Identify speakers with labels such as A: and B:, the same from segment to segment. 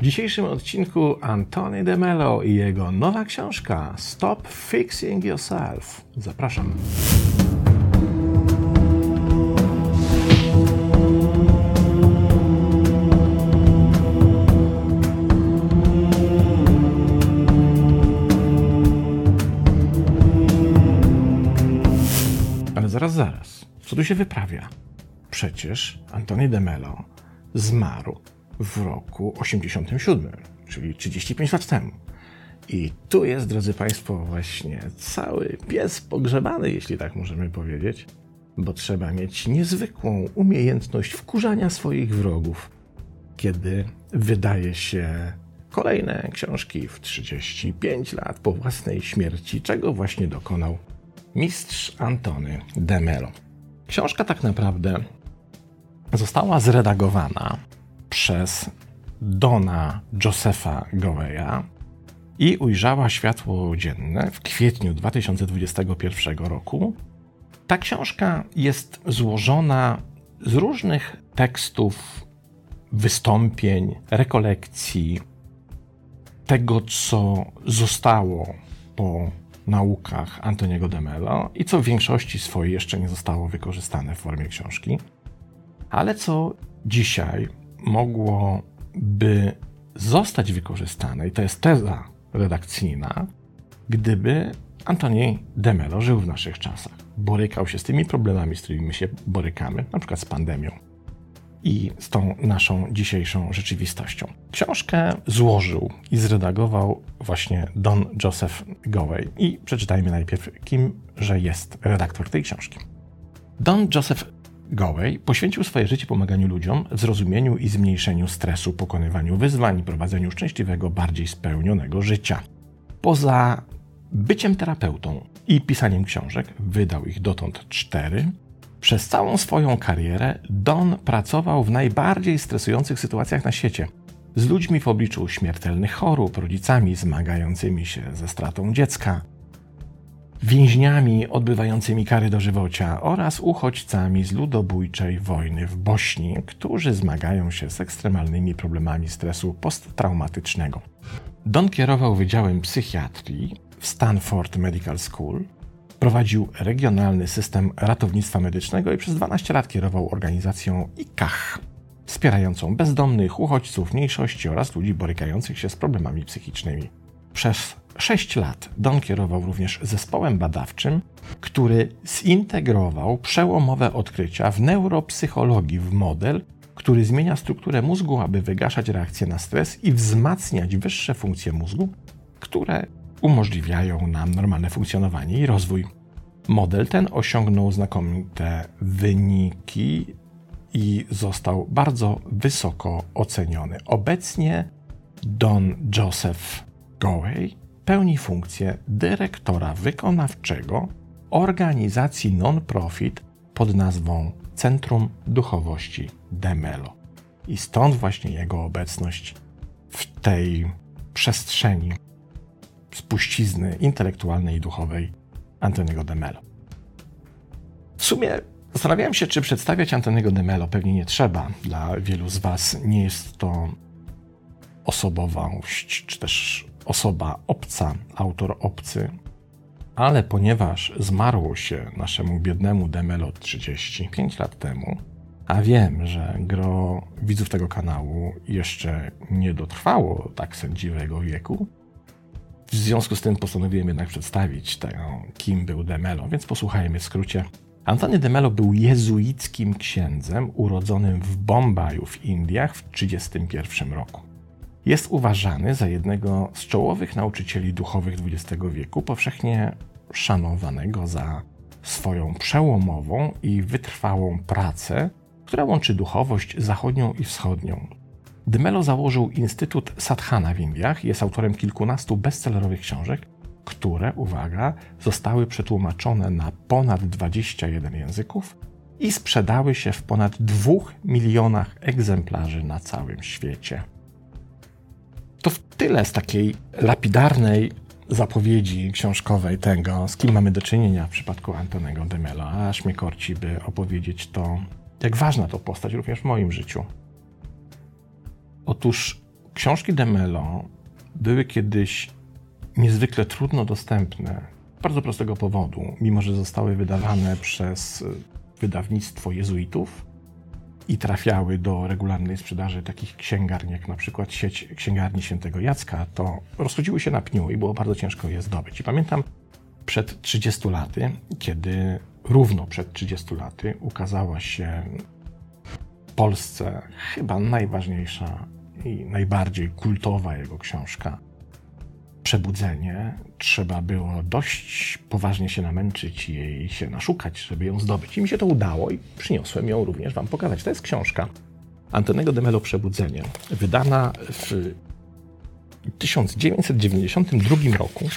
A: W dzisiejszym odcinku Antony de Mello i jego nowa książka Stop Fixing Yourself. Zapraszam. Ale zaraz, zaraz. Co tu się wyprawia? Przecież Antony de Mello zmarł w roku 87, czyli 35 lat temu. I tu jest, drodzy Państwo, właśnie cały pies pogrzebany, jeśli tak możemy powiedzieć, bo trzeba mieć niezwykłą umiejętność wkurzania swoich wrogów, kiedy wydaje się kolejne książki w 35 lat po własnej śmierci, czego właśnie dokonał mistrz Antony de Mello. Książka tak naprawdę została zredagowana przez Dona Josepha Goweya i ujrzała światło dzienne w kwietniu 2021 roku. Ta książka jest złożona z różnych tekstów, wystąpień, rekolekcji, tego, co zostało po naukach Antoniego de Mello i co w większości swojej jeszcze nie zostało wykorzystane w formie książki, ale co dzisiaj mogłoby zostać wykorzystane, i to jest teza redakcyjna, gdyby Antoni de Mello żył w naszych czasach, borykał się z tymi problemami, z którymi my się borykamy, na przykład z pandemią i z tą naszą dzisiejszą rzeczywistością. Książkę złożył i zredagował właśnie Don Joseph Gowey. I przeczytajmy najpierw, kim że jest redaktor tej książki. Don Joseph Gowey poświęcił swoje życie pomaganiu ludziom w zrozumieniu i zmniejszeniu stresu, pokonywaniu wyzwań i prowadzeniu szczęśliwego, bardziej spełnionego życia. Poza byciem terapeutą i pisaniem książek, wydał ich dotąd cztery, przez całą swoją karierę Don pracował w najbardziej stresujących sytuacjach na świecie. Z ludźmi w obliczu śmiertelnych chorób, rodzicami zmagającymi się ze stratą dziecka, więźniami odbywającymi kary dożywocia oraz uchodźcami z ludobójczej wojny w Bośni, którzy zmagają się z ekstremalnymi problemami stresu posttraumatycznego. Don kierował Wydziałem Psychiatrii w Stanford Medical School, prowadził regionalny system ratownictwa medycznego i przez 12 lat kierował organizacją ICAH, wspierającą bezdomnych, uchodźców, mniejszości oraz ludzi borykających się z problemami psychicznymi. Przez 6 lat Don kierował również zespołem badawczym, który zintegrował przełomowe odkrycia w neuropsychologii w model, który zmienia strukturę mózgu, aby wygaszać reakcję na stres i wzmacniać wyższe funkcje mózgu, które umożliwiają nam normalne funkcjonowanie i rozwój. Model ten osiągnął znakomite wyniki i został bardzo wysoko oceniony. Obecnie Don Joseph Gowey pełni funkcję dyrektora wykonawczego organizacji non-profit pod nazwą Centrum Duchowości Demelo. I stąd właśnie jego obecność w tej przestrzeni spuścizny intelektualnej i duchowej Antoniego de Mello. W sumie zastanawiałem się, czy przedstawiać Antoniego de Mello. Pewnie nie trzeba. Dla wielu z Was nie jest to osobowość, czy też osoba obca, autor obcy. Ale ponieważ zmarło się naszemu biednemu Demelo 35 lat temu, a wiem, że gro widzów tego kanału jeszcze nie dotrwało tak sędziwego wieku, w związku z tym postanowiłem jednak przedstawić tego, kim był Demelo, więc posłuchajmy w skrócie. Antony Demelo był jezuickim księdzem urodzonym w Bombaju w Indiach w 1931 roku. Jest uważany za jednego z czołowych nauczycieli duchowych XX wieku, powszechnie szanowanego za swoją przełomową i wytrwałą pracę, która łączy duchowość zachodnią i wschodnią. Demelo założył Instytut Sadhana w Indiach i jest autorem kilkunastu bestsellerowych książek, które, uwaga, zostały przetłumaczone na ponad 21 języków i sprzedały się w ponad 2 milionach egzemplarzy na całym świecie. To w tyle z takiej lapidarnej zapowiedzi książkowej tego, z kim mamy do czynienia w przypadku Antonego Demelo, aż mnie korci, by opowiedzieć to, jak ważna to postać również w moim życiu. Otóż książki de Mello były kiedyś niezwykle trudno dostępne. Z bardzo prostego powodu, mimo że zostały wydawane przez wydawnictwo jezuitów i trafiały do regularnej sprzedaży takich księgarni, jak na przykład sieć księgarni Świętego Jacka, to rozchodziły się na pniu i było bardzo ciężko je zdobyć. I pamiętam przed 30 laty, kiedy równo przed 30 laty ukazała się w Polsce chyba najważniejsza i najbardziej kultowa jego książka Przebudzenie. Trzeba było dość poważnie się namęczyć i jej się naszukać, żeby ją zdobyć. I mi się to udało i przyniosłem ją również Wam pokazać. To jest książka Antonego de Mello Przebudzenie, wydana w 1992 roku.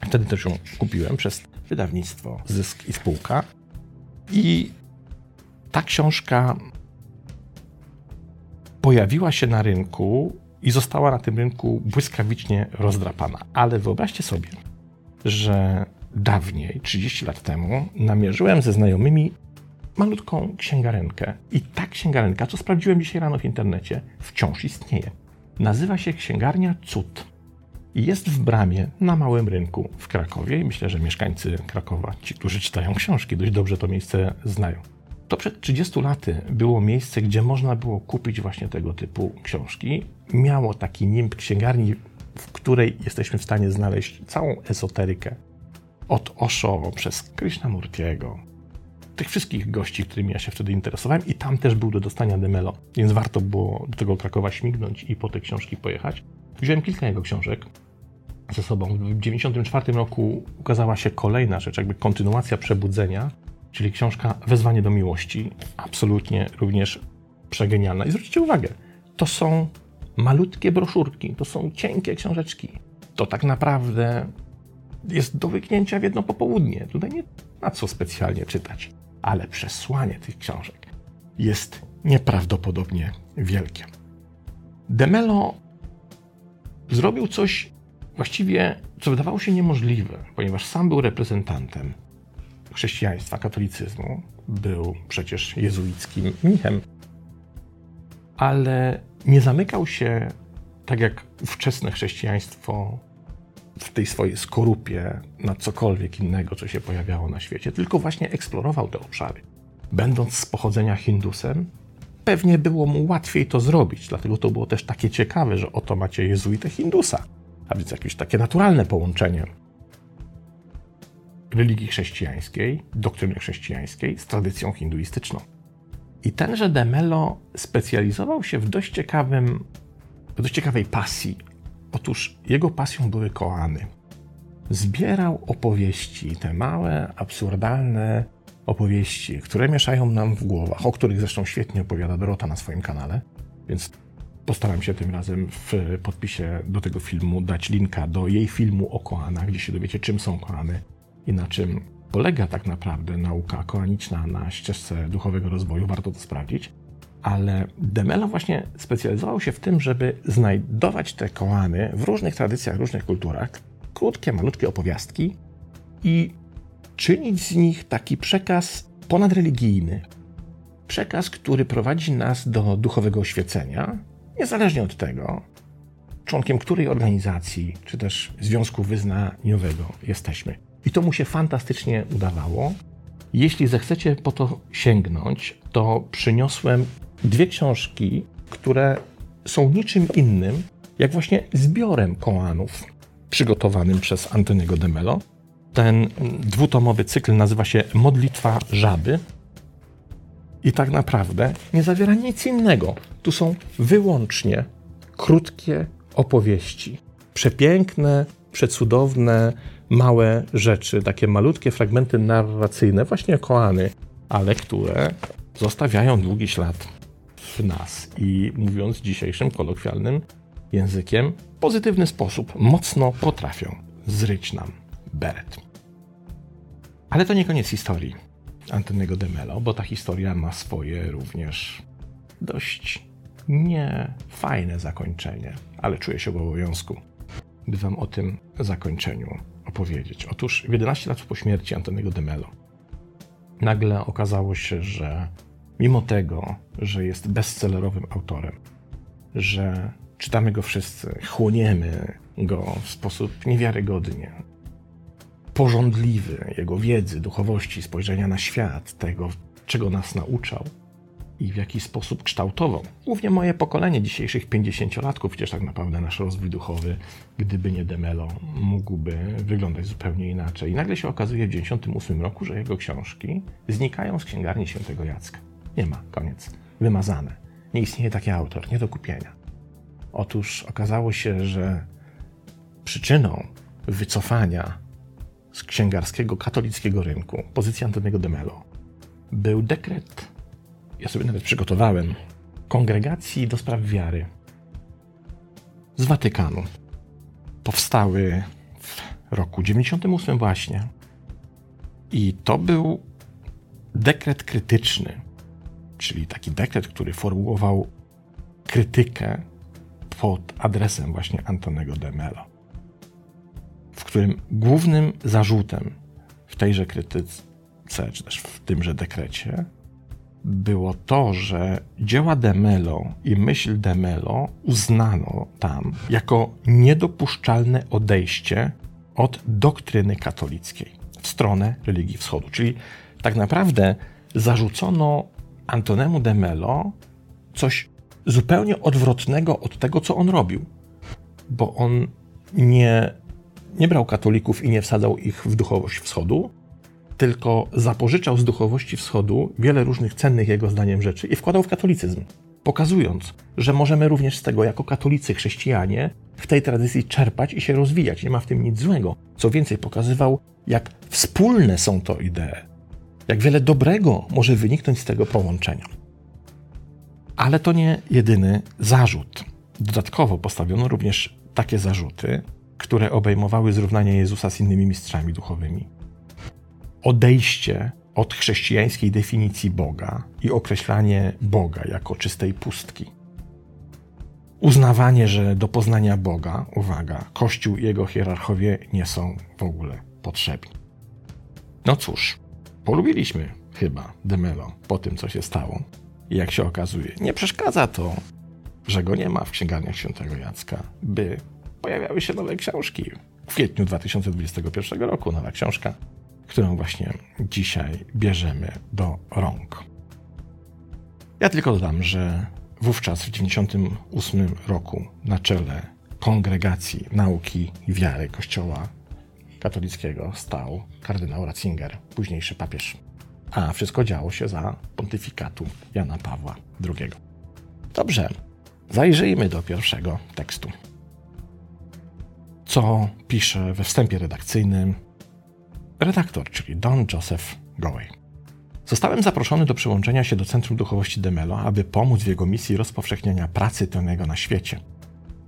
A: Wtedy też ją kupiłem przez wydawnictwo Zysk i Spółka. I ta książka pojawiła się na rynku i została na tym rynku błyskawicznie rozdrapana. Ale wyobraźcie sobie, że dawniej, 30 lat temu, namierzyłem ze znajomymi malutką księgarenkę. I ta księgarenka, co sprawdziłem dzisiaj rano w internecie, wciąż istnieje. Nazywa się Księgarnia Cud. Jest w bramie na małym rynku w Krakowie. I myślę, że mieszkańcy Krakowa, ci, którzy czytają książki, dość dobrze to miejsce znają. To przed 30 laty było miejsce, gdzie można było kupić właśnie tego typu książki. Miało taki nimb księgarni, w której jesteśmy w stanie znaleźć całą esoterykę. Od Osho przez Krishnamurtiego, tych wszystkich gości, którymi ja się wtedy interesowałem i tam też był do dostania Demelo, więc warto było do tego Krakowa śmignąć i po te książki pojechać. Wziąłem kilka jego książek ze sobą. W 1994 roku ukazała się kolejna rzecz, jakby kontynuacja Przebudzenia, czyli książka Wezwanie do miłości. Absolutnie również przegenialna. I zwróćcie uwagę, to są malutkie broszurki, to są cienkie książeczki. To tak naprawdę jest do wyknięcia w jedno popołudnie. Tutaj nie ma co specjalnie czytać, ale przesłanie tych książek jest nieprawdopodobnie wielkie. Demelo zrobił coś właściwie, co wydawało się niemożliwe, ponieważ sam był reprezentantem chrześcijaństwa, katolicyzmu. Był przecież jezuickim mnichem, ale nie zamykał się tak jak wczesne chrześcijaństwo w tej swojej skorupie na cokolwiek innego, co się pojawiało na świecie, tylko właśnie eksplorował te obszary. Będąc z pochodzenia Hindusem, pewnie było mu łatwiej to zrobić, dlatego to było też takie ciekawe, że oto macie jezuitę Hindusa, a więc jakieś takie naturalne połączenie religii chrześcijańskiej, doktryny chrześcijańskiej z tradycją hinduistyczną. I tenże Demelo specjalizował się w dość ciekawym, w dość ciekawej pasji. Otóż jego pasją były koany. Zbierał opowieści, te małe, absurdalne opowieści, które mieszają nam w głowach, o których zresztą świetnie opowiada Dorota na swoim kanale, więc postaram się tym razem w podpisie do tego filmu dać linka do jej filmu o koanach, gdzie się dowiecie, czym są koany, i na czym polega tak naprawdę nauka koaniczna na ścieżce duchowego rozwoju, warto to sprawdzić. Ale Demelo właśnie specjalizował się w tym, żeby znajdować te koany w różnych tradycjach, różnych kulturach, krótkie, malutkie opowiastki i czynić z nich taki przekaz ponadreligijny. Przekaz, który prowadzi nas do duchowego oświecenia, niezależnie od tego, członkiem której organizacji czy też związku wyznaniowego jesteśmy. I to mu się fantastycznie udawało. Jeśli zechcecie po to sięgnąć, to przyniosłem dwie książki, które są niczym innym, jak właśnie zbiorem koanów przygotowanym przez Antoniego de Mello. Ten dwutomowy cykl nazywa się Modlitwa Żaby i tak naprawdę nie zawiera nic innego. Tu są wyłącznie krótkie opowieści. Przepiękne, przecudowne, małe rzeczy, takie malutkie fragmenty narracyjne, właśnie koany, ale które zostawiają długi ślad w nas i mówiąc dzisiejszym kolokwialnym językiem, w pozytywny sposób mocno potrafią zryć nam beret. Ale to nie koniec historii Antoniego de Mello, bo ta historia ma swoje również dość niefajne zakończenie, ale czuję się w obowiązku, by wam o tym zakończeniu opowiedzieć. Otóż w 11 lat po śmierci Antoniego de Mello nagle okazało się, że mimo tego, że jest bestsellerowym autorem, że czytamy go wszyscy, chłoniemy go w sposób niewiarygodnie porządliwy jego wiedzy, duchowości, spojrzenia na świat, tego, czego nas nauczał i w jaki sposób kształtował. Głównie moje pokolenie dzisiejszych 50-latków, przecież tak naprawdę nasz rozwój duchowy, gdyby nie Demelo, mógłby wyglądać zupełnie inaczej. I nagle się okazuje w 98 roku, że jego książki znikają z księgarni świętego Jacka. Nie ma, koniec. Wymazane. Nie istnieje taki autor, nie do kupienia. Otóż okazało się, że przyczyną wycofania z księgarskiego katolickiego rynku pozycji Antonego de Mello był dekret, ja sobie nawet przygotowałem, kongregacji do spraw wiary z Watykanu. Powstały w roku 98 właśnie. I to był dekret krytyczny, czyli taki dekret, który formułował krytykę pod adresem właśnie Antonego de Mello w którym głównym zarzutem w tejże krytyce, czy też w tymże dekrecie, było to, że dzieła Demelo i myśl Demelo uznano tam jako niedopuszczalne odejście od doktryny katolickiej w stronę religii wschodu. Czyli tak naprawdę zarzucono Antonemu Demelo coś zupełnie odwrotnego od tego, co on robił, bo on nie nie brał katolików i nie wsadzał ich w duchowość wschodu, tylko zapożyczał z duchowości wschodu wiele różnych cennych jego zdaniem rzeczy i wkładał w katolicyzm, pokazując, że możemy również z tego jako katolicy, chrześcijanie w tej tradycji czerpać i się rozwijać. Nie ma w tym nic złego. Co więcej, pokazywał, jak wspólne są to idee, jak wiele dobrego może wyniknąć z tego połączenia. Ale to nie jedyny zarzut. Dodatkowo postawiono również takie zarzuty, które obejmowały zrównanie Jezusa z innymi mistrzami duchowymi. Odejście od chrześcijańskiej definicji Boga i określanie Boga jako czystej pustki. Uznawanie, że do poznania Boga, uwaga, Kościół i jego hierarchowie nie są w ogóle potrzebni. No cóż, polubiliśmy chyba Demelo po tym, co się stało. I jak się okazuje, nie przeszkadza to, że go nie ma w księgarniach świętego Jacka, by pojawiały się nowe książki. W kwietniu 2021 roku nowa książka, którą właśnie dzisiaj bierzemy do rąk. Ja tylko dodam, że wówczas w 1998 roku na czele kongregacji nauki i wiary Kościoła katolickiego stał kardynał Ratzinger, późniejszy papież. A wszystko działo się za pontyfikatu Jana Pawła II. Dobrze, zajrzyjmy do pierwszego tekstu co pisze we wstępie redakcyjnym redaktor, czyli Don Joseph Goey. Zostałem zaproszony do przyłączenia się do Centrum Duchowości Demelo, aby pomóc w jego misji rozpowszechniania pracy Tonego na świecie.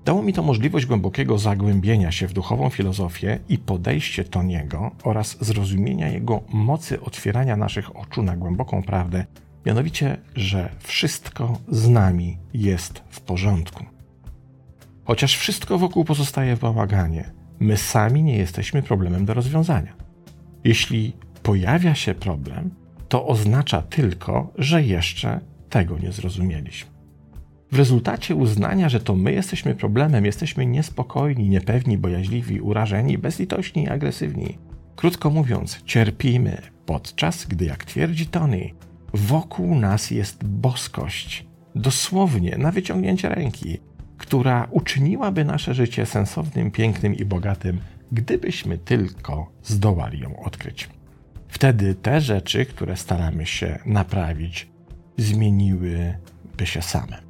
A: Dało mi to możliwość głębokiego zagłębienia się w duchową filozofię i podejście Toniego oraz zrozumienia jego mocy otwierania naszych oczu na głęboką prawdę, mianowicie, że wszystko z nami jest w porządku. Chociaż wszystko wokół pozostaje w bałaganie, my sami nie jesteśmy problemem do rozwiązania. Jeśli pojawia się problem, to oznacza tylko, że jeszcze tego nie zrozumieliśmy. W rezultacie uznania, że to my jesteśmy problemem, jesteśmy niespokojni, niepewni, bojaźliwi, urażeni, bezlitośni i agresywni. Krótko mówiąc, cierpimy, podczas gdy, jak twierdzi Tony, wokół nas jest boskość, dosłownie na wyciągnięcie ręki, która uczyniłaby nasze życie sensownym, pięknym i bogatym, gdybyśmy tylko zdołali ją odkryć. Wtedy te rzeczy, które staramy się naprawić, zmieniłyby się same.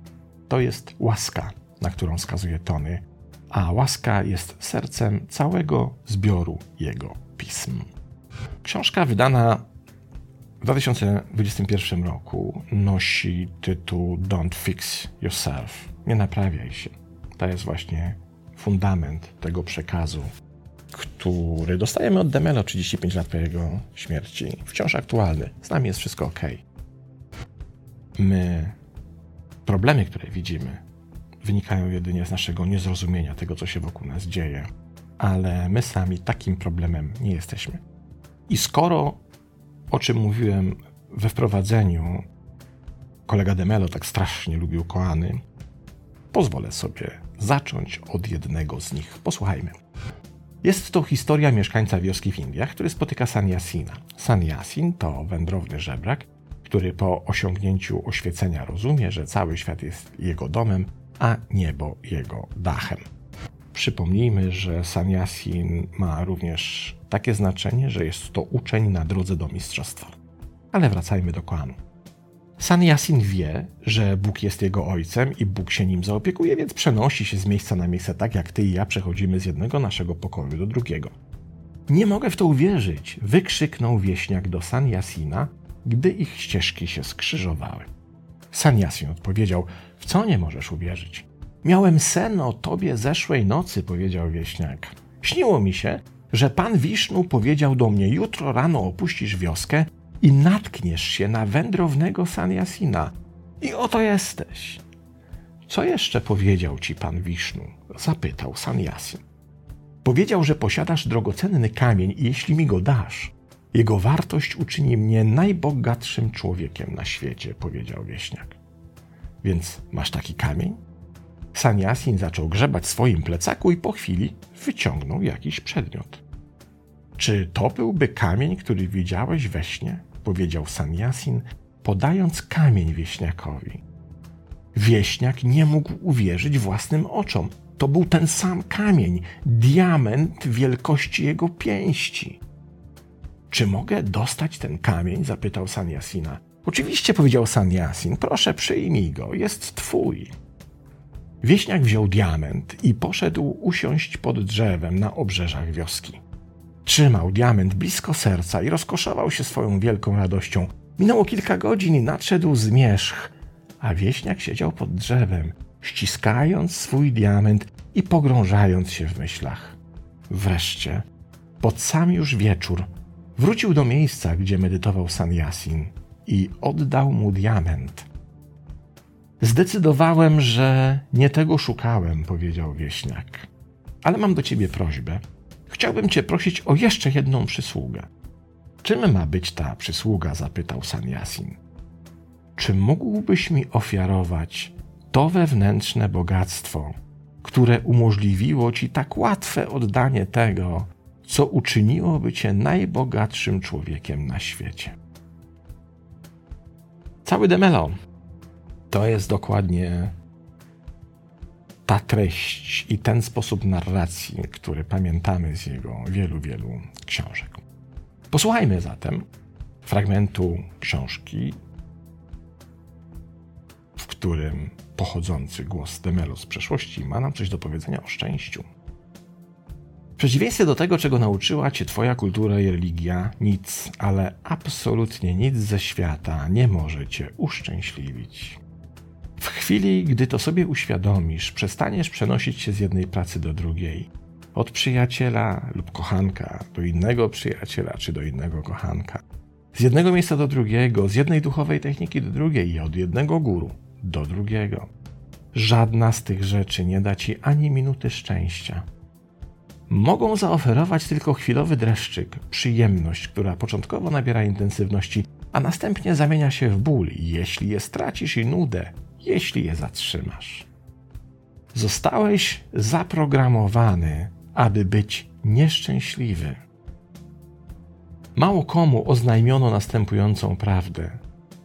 A: To jest łaska, na którą wskazuje Tony, a łaska jest sercem całego zbioru jego pism. Książka wydana w 2021 roku nosi tytuł Don't Fix Yourself nie naprawiaj się. To jest właśnie fundament tego przekazu, który dostajemy od Demelo 35 lat po jego śmierci. Wciąż aktualny. Z nami jest wszystko ok. My, problemy, które widzimy, wynikają jedynie z naszego niezrozumienia tego, co się wokół nas dzieje, ale my sami takim problemem nie jesteśmy. I skoro, o czym mówiłem we wprowadzeniu, kolega Demelo tak strasznie lubił koany, pozwolę sobie zacząć od jednego z nich. Posłuchajmy. Jest to historia mieszkańca wioski w Indiach, który spotyka Sanyasina. Sanyasin to wędrowny żebrak, który po osiągnięciu oświecenia rozumie, że cały świat jest jego domem, a niebo jego dachem. Przypomnijmy, że Sanyasin ma również takie znaczenie, że jest to uczeń na drodze do mistrzostwa. Ale wracajmy do Koanu. Sanyasin wie, że Bóg jest jego ojcem i Bóg się nim zaopiekuje, więc przenosi się z miejsca na miejsce tak jak ty i ja przechodzimy z jednego naszego pokoju do drugiego. Nie mogę w to uwierzyć, wykrzyknął wieśniak do Sanyasina, gdy ich ścieżki się skrzyżowały. Sanyasin odpowiedział: W co nie możesz uwierzyć? Miałem sen o tobie zeszłej nocy, powiedział wieśniak. Śniło mi się, że pan Wisznu powiedział do mnie: Jutro rano opuścisz wioskę i natkniesz się na wędrownego Sanyasina. I oto jesteś. Co jeszcze powiedział ci pan Wisznu? zapytał Sanyasin. Powiedział, że posiadasz drogocenny kamień i jeśli mi go dasz, jego wartość uczyni mnie najbogatszym człowiekiem na świecie, powiedział wieśniak. Więc masz taki kamień? Sanyasin zaczął grzebać w swoim plecaku i po chwili wyciągnął jakiś przedmiot. Czy to byłby kamień, który widziałeś we śnie? Powiedział Sanyasin, podając kamień wieśniakowi. Wieśniak nie mógł uwierzyć własnym oczom. To był ten sam kamień, diament wielkości jego pięści. Czy mogę dostać ten kamień? zapytał Sanyasina. Oczywiście, powiedział Sanyasin, proszę przyjmij go, jest twój. Wieśniak wziął diament i poszedł usiąść pod drzewem na obrzeżach wioski. Trzymał diament blisko serca i rozkoszował się swoją wielką radością. Minęło kilka godzin i nadszedł zmierzch, a wieśniak siedział pod drzewem, ściskając swój diament i pogrążając się w myślach. Wreszcie, pod sam już wieczór, wrócił do miejsca, gdzie medytował Sanyasin i oddał mu diament. Zdecydowałem, że nie tego szukałem, powiedział wieśniak. Ale mam do ciebie prośbę. Chciałbym cię prosić o jeszcze jedną przysługę. Czym ma być ta przysługa? zapytał Sanyasin. Czy mógłbyś mi ofiarować to wewnętrzne bogactwo, które umożliwiło ci tak łatwe oddanie tego, co uczyniłoby cię najbogatszym człowiekiem na świecie? Cały Demelo to jest dokładnie ta treść i ten sposób narracji, który pamiętamy z jego wielu, wielu książek. Posłuchajmy zatem fragmentu książki, w którym pochodzący głos Demelo z przeszłości ma nam coś do powiedzenia o szczęściu. W przeciwieństwie do tego, czego nauczyła cię twoja kultura i religia, nic, ale absolutnie nic ze świata nie może cię uszczęśliwić. W chwili, gdy to sobie uświadomisz, przestaniesz przenosić się z jednej pracy do drugiej. Od przyjaciela lub kochanka do innego przyjaciela czy do innego kochanka. Z jednego miejsca do drugiego, z jednej duchowej techniki do drugiej i od jednego guru do drugiego. Żadna z tych rzeczy nie da ci ani minuty szczęścia. Mogą zaoferować tylko chwilowy dreszczyk, przyjemność, która początkowo nabiera intensywności, a następnie zamienia się w ból, jeśli je stracisz i nudę, jeśli je zatrzymasz. Zostałeś zaprogramowany, aby być nieszczęśliwy. Mało komu oznajmiono następującą prawdę.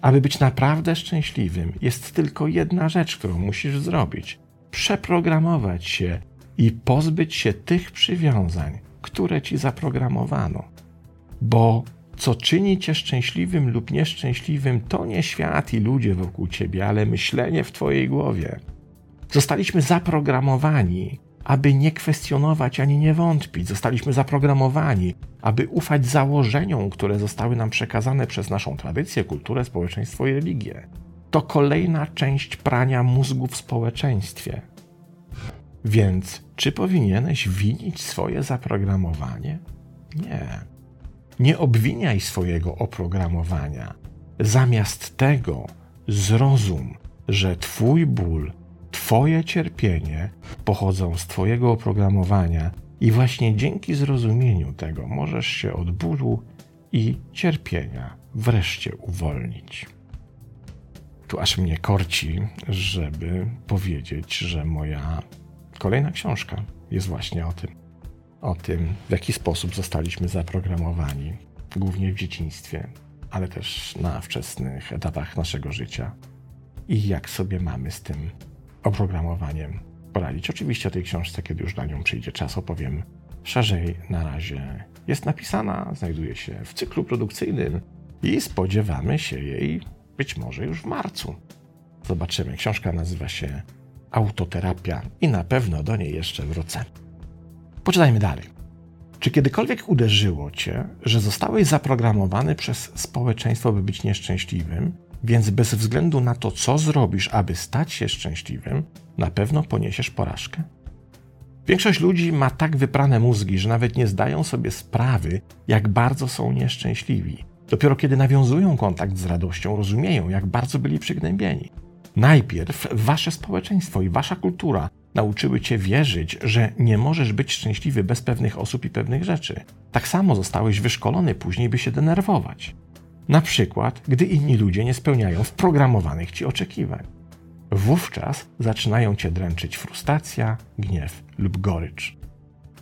A: Aby być naprawdę szczęśliwym, jest tylko jedna rzecz, którą musisz zrobić: przeprogramować się i pozbyć się tych przywiązań, które ci zaprogramowano. Bo co czyni cię szczęśliwym lub nieszczęśliwym, to nie świat i ludzie wokół ciebie, ale myślenie w twojej głowie. Zostaliśmy zaprogramowani, aby nie kwestionować ani nie wątpić. Zostaliśmy zaprogramowani, aby ufać założeniom, które zostały nam przekazane przez naszą tradycję, kulturę, społeczeństwo i religię. To kolejna część prania mózgu w społeczeństwie. Więc czy powinieneś winić swoje zaprogramowanie? Nie. Nie obwiniaj swojego oprogramowania. Zamiast tego zrozum, że Twój ból, Twoje cierpienie pochodzą z Twojego oprogramowania i właśnie dzięki zrozumieniu tego możesz się od bólu i cierpienia wreszcie uwolnić. Tu aż mnie korci, żeby powiedzieć, że moja kolejna książka jest właśnie o tym. O tym, w jaki sposób zostaliśmy zaprogramowani, głównie w dzieciństwie, ale też na wczesnych etapach naszego życia i jak sobie mamy z tym oprogramowaniem poradzić. Oczywiście o tej książce, kiedy już na nią przyjdzie czas, opowiem szerzej. Na razie jest napisana, znajduje się w cyklu produkcyjnym i spodziewamy się jej być może już w marcu. Zobaczymy. Książka nazywa się Autoterapia i na pewno do niej jeszcze wrócę. Poczytajmy dalej. Czy kiedykolwiek uderzyło cię, że zostałeś zaprogramowany przez społeczeństwo, by być nieszczęśliwym, więc bez względu na to, co zrobisz, aby stać się szczęśliwym, na pewno poniesiesz porażkę? Większość ludzi ma tak wyprane mózgi, że nawet nie zdają sobie sprawy, jak bardzo są nieszczęśliwi. Dopiero kiedy nawiązują kontakt z radością, rozumieją, jak bardzo byli przygnębieni. Najpierw wasze społeczeństwo i wasza kultura nauczyły cię wierzyć, że nie możesz być szczęśliwy bez pewnych osób i pewnych rzeczy. Tak samo zostałeś wyszkolony później, by się denerwować. Na przykład, gdy inni ludzie nie spełniają wprogramowanych ci oczekiwań. Wówczas zaczynają cię dręczyć frustracja, gniew lub gorycz.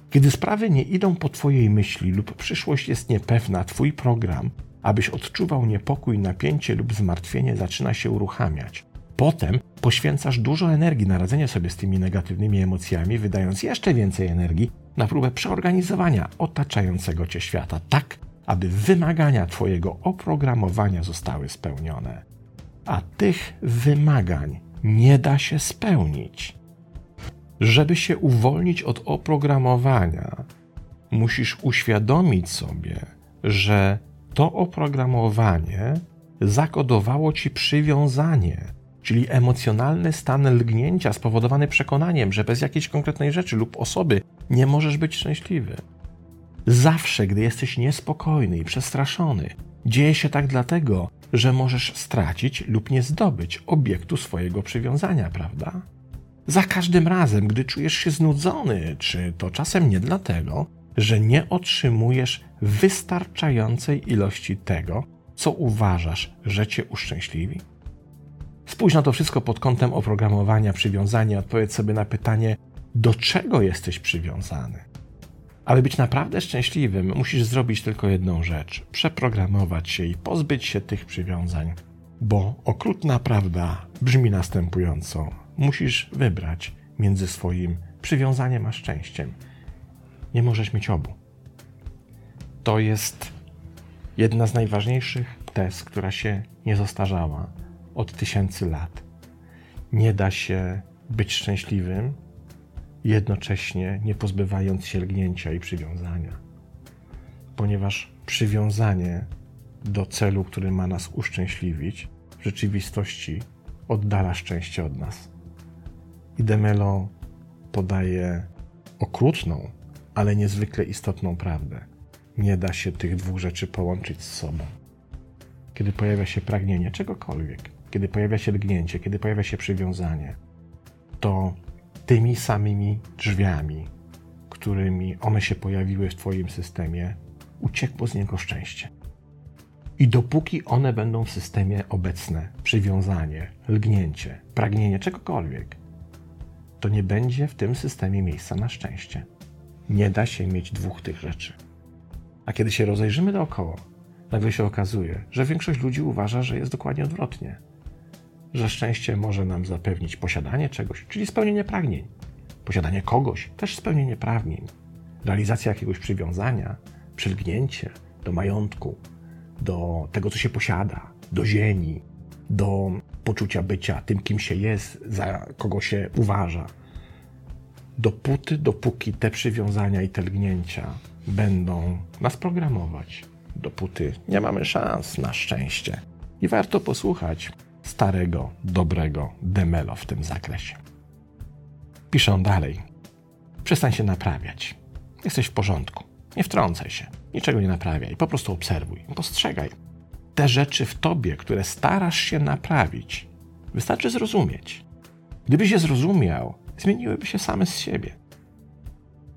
A: Kiedy sprawy nie idą po twojej myśli lub przyszłość jest niepewna, twój program, abyś odczuwał niepokój, napięcie lub zmartwienie, zaczyna się uruchamiać. Potem poświęcasz dużo energii na radzenie sobie z tymi negatywnymi emocjami, wydając jeszcze więcej energii na próbę przeorganizowania otaczającego cię świata, tak aby wymagania Twojego oprogramowania zostały spełnione. A tych wymagań nie da się spełnić. Żeby się uwolnić od oprogramowania, musisz uświadomić sobie, że to oprogramowanie zakodowało ci przywiązanie, czyli emocjonalny stan lgnięcia spowodowany przekonaniem, że bez jakiejś konkretnej rzeczy lub osoby nie możesz być szczęśliwy. Zawsze, gdy jesteś niespokojny i przestraszony, dzieje się tak dlatego, że możesz stracić lub nie zdobyć obiektu swojego przywiązania, prawda? Za każdym razem, gdy czujesz się znudzony, czy to czasem nie dlatego, że nie otrzymujesz wystarczającej ilości tego, co uważasz, że cię uszczęśliwi? Spójrz na to wszystko pod kątem oprogramowania, przywiązania, odpowiedz sobie na pytanie, do czego jesteś przywiązany. Aby być naprawdę szczęśliwym, musisz zrobić tylko jedną rzecz: przeprogramować się i pozbyć się tych przywiązań. Bo okrutna prawda brzmi następująco: musisz wybrać między swoim przywiązaniem a szczęściem. Nie możesz mieć obu. To jest jedna z najważniejszych tez, która się nie zostarzała od tysięcy lat. Nie da się być szczęśliwym jednocześnie nie pozbywając się lgnięcia i przywiązania. Ponieważ przywiązanie do celu, który ma nas uszczęśliwić, w rzeczywistości oddala szczęście od nas. I Demelo podaje okrutną, ale niezwykle istotną prawdę. Nie da się tych dwóch rzeczy połączyć z sobą. Kiedy pojawia się pragnienie czegokolwiek, kiedy pojawia się lgnięcie, kiedy pojawia się przywiązanie, to tymi samymi drzwiami, którymi one się pojawiły w Twoim systemie, uciekło z niego szczęście. I dopóki one będą w systemie obecne, przywiązanie, lgnięcie, pragnienie czegokolwiek, to nie będzie w tym systemie miejsca na szczęście. Nie da się mieć dwóch tych rzeczy. A kiedy się rozejrzymy dookoła, nagle się okazuje, że większość ludzi uważa, że jest dokładnie odwrotnie że szczęście może nam zapewnić posiadanie czegoś, czyli spełnienie pragnień, posiadanie kogoś, też spełnienie pragnień, realizacja jakiegoś przywiązania, przylgnięcie do majątku, do tego, co się posiada, do ziemi, do poczucia bycia tym, kim się jest, za kogo się uważa. Dopóty, dopóki te przywiązania i te lgnięcia będą nas programować, dopóty nie mamy szans na szczęście. I warto posłuchać starego, dobrego Demelo w tym zakresie. Piszą dalej. Przestań się naprawiać. Jesteś w porządku. Nie wtrącaj się. Niczego nie naprawiaj. Po prostu obserwuj. Postrzegaj. Te rzeczy w tobie, które starasz się naprawić, wystarczy zrozumieć. Gdybyś je zrozumiał, zmieniłyby się same z siebie.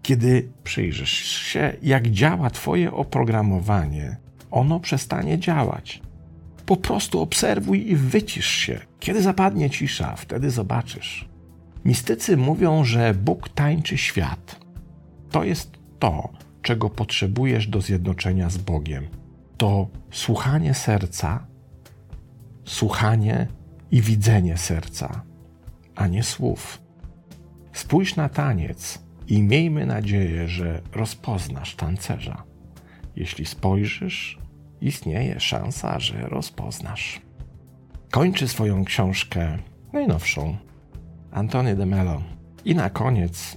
A: Kiedy przyjrzysz się, jak działa Twoje oprogramowanie, ono przestanie działać. Po prostu obserwuj i wycisz się. Kiedy zapadnie cisza, wtedy zobaczysz. Mistycy mówią, że Bóg tańczy świat. To jest to, czego potrzebujesz do zjednoczenia z Bogiem. To słuchanie serca, słuchanie i widzenie serca, a nie słów. Spójrz na taniec i miejmy nadzieję, że rozpoznasz tancerza. Jeśli spojrzysz, istnieje szansa, że rozpoznasz. Kończy swoją książkę najnowszą Antony de Mello. I na koniec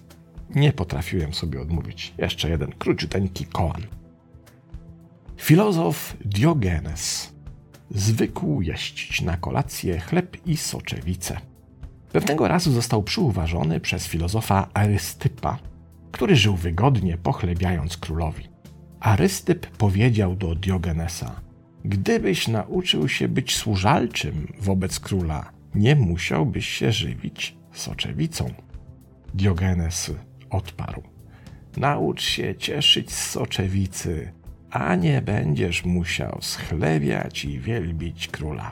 A: nie potrafiłem sobie odmówić jeszcze jeden króciuteńki kołan. Filozof Diogenes zwykł jeść na kolację chleb i soczewice. Pewnego razu został przyuważony przez filozofa Arystypa, który żył wygodnie, pochlebiając królowi. Arystyp powiedział do Diogenesa: Gdybyś nauczył się być służalczym wobec króla, nie musiałbyś się żywić soczewicą. Diogenes odparł: Naucz się cieszyć z soczewicy, a nie będziesz musiał schlebiać i wielbić króla.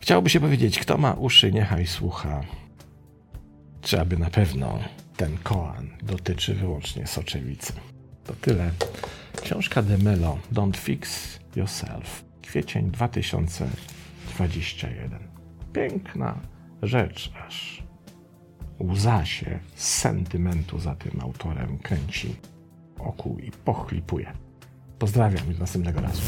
A: Chciałoby się powiedzieć, kto ma uszy, niechaj słucha. Czy aby na pewno ten koan dotyczy wyłącznie soczewicy. To tyle. Książka Demelo Don't Fix Yourself. Kwiecień 2021. Piękna rzecz aż. Łza się z sentymentu za tym autorem kręci oku i pochlipuje. Pozdrawiam i do następnego razu.